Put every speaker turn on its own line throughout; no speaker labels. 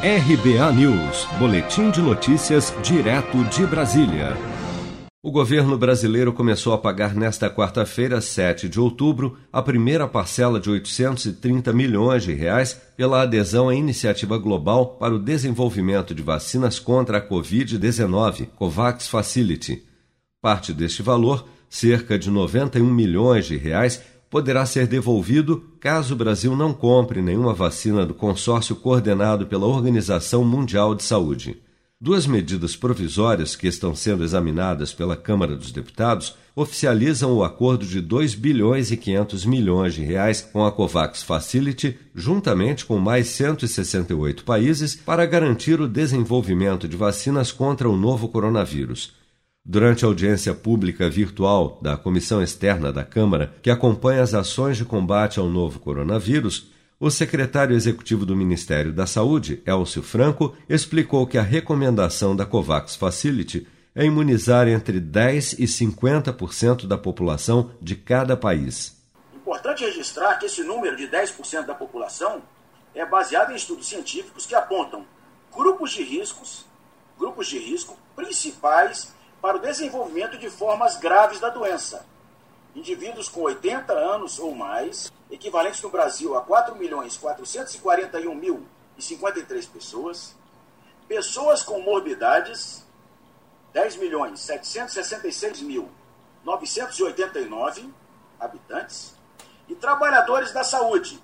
RBA News, Boletim de Notícias, direto de Brasília. O governo brasileiro começou a pagar nesta quarta-feira, 7 de outubro, a primeira parcela de 830 milhões de reais pela adesão à iniciativa global para o desenvolvimento de vacinas contra a Covid-19, COVAX Facility. Parte deste valor, cerca de 91 milhões de reais, poderá ser devolvido caso o Brasil não compre nenhuma vacina do consórcio coordenado pela Organização Mundial de Saúde. Duas medidas provisórias que estão sendo examinadas pela Câmara dos Deputados oficializam o acordo de 2 bilhões e 500 milhões de reais com a COVAX Facility, juntamente com mais 168 países, para garantir o desenvolvimento de vacinas contra o novo coronavírus. Durante a audiência pública virtual da Comissão Externa da Câmara, que acompanha as ações de combate ao novo coronavírus, o secretário executivo do Ministério da Saúde, Elcio Franco, explicou que a recomendação da COVAX Facility é imunizar entre 10% e 50% da população de cada país.
Importante registrar que esse número de 10% da população é baseado em estudos científicos que apontam grupos de riscos, grupos de risco principais para o desenvolvimento de formas graves da doença. Indivíduos com 80 anos ou mais, equivalentes no Brasil a 4.441.053 pessoas, pessoas com morbidades, 10.766.989 habitantes, e trabalhadores da saúde,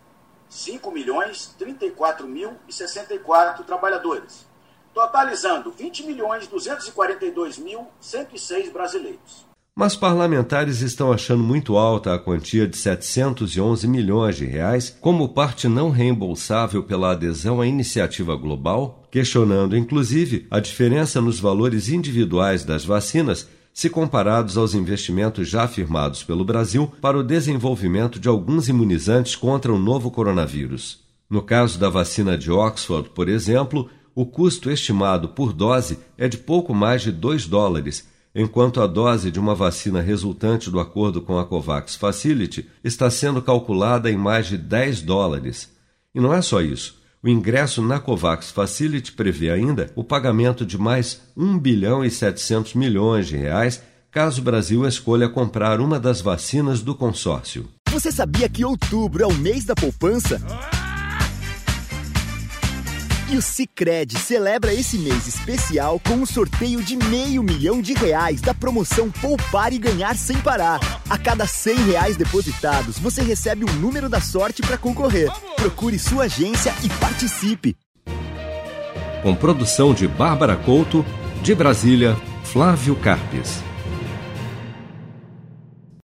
5.034.064 trabalhadores totalizando 20 milhões 242 mil 106 brasileiros.
Mas parlamentares estão achando muito alta a quantia de 711 milhões de reais como parte não reembolsável pela adesão à iniciativa global, questionando inclusive a diferença nos valores individuais das vacinas se comparados aos investimentos já firmados pelo Brasil para o desenvolvimento de alguns imunizantes contra o novo coronavírus. No caso da vacina de Oxford, por exemplo, o custo estimado por dose é de pouco mais de 2 dólares, enquanto a dose de uma vacina resultante do acordo com a COVAX Facility está sendo calculada em mais de 10 dólares. E não é só isso. O ingresso na COVAX Facility prevê ainda o pagamento de mais 1 bilhão e 700 milhões de reais caso o Brasil escolha comprar uma das vacinas do consórcio.
Você sabia que outubro é o mês da poupança? E o Cicred celebra esse mês especial com um sorteio de meio milhão de reais da promoção Poupar e Ganhar Sem Parar. A cada cem reais depositados, você recebe um número da sorte para concorrer. Procure sua agência e participe.
Com produção de Bárbara Couto, de Brasília, Flávio Carpes.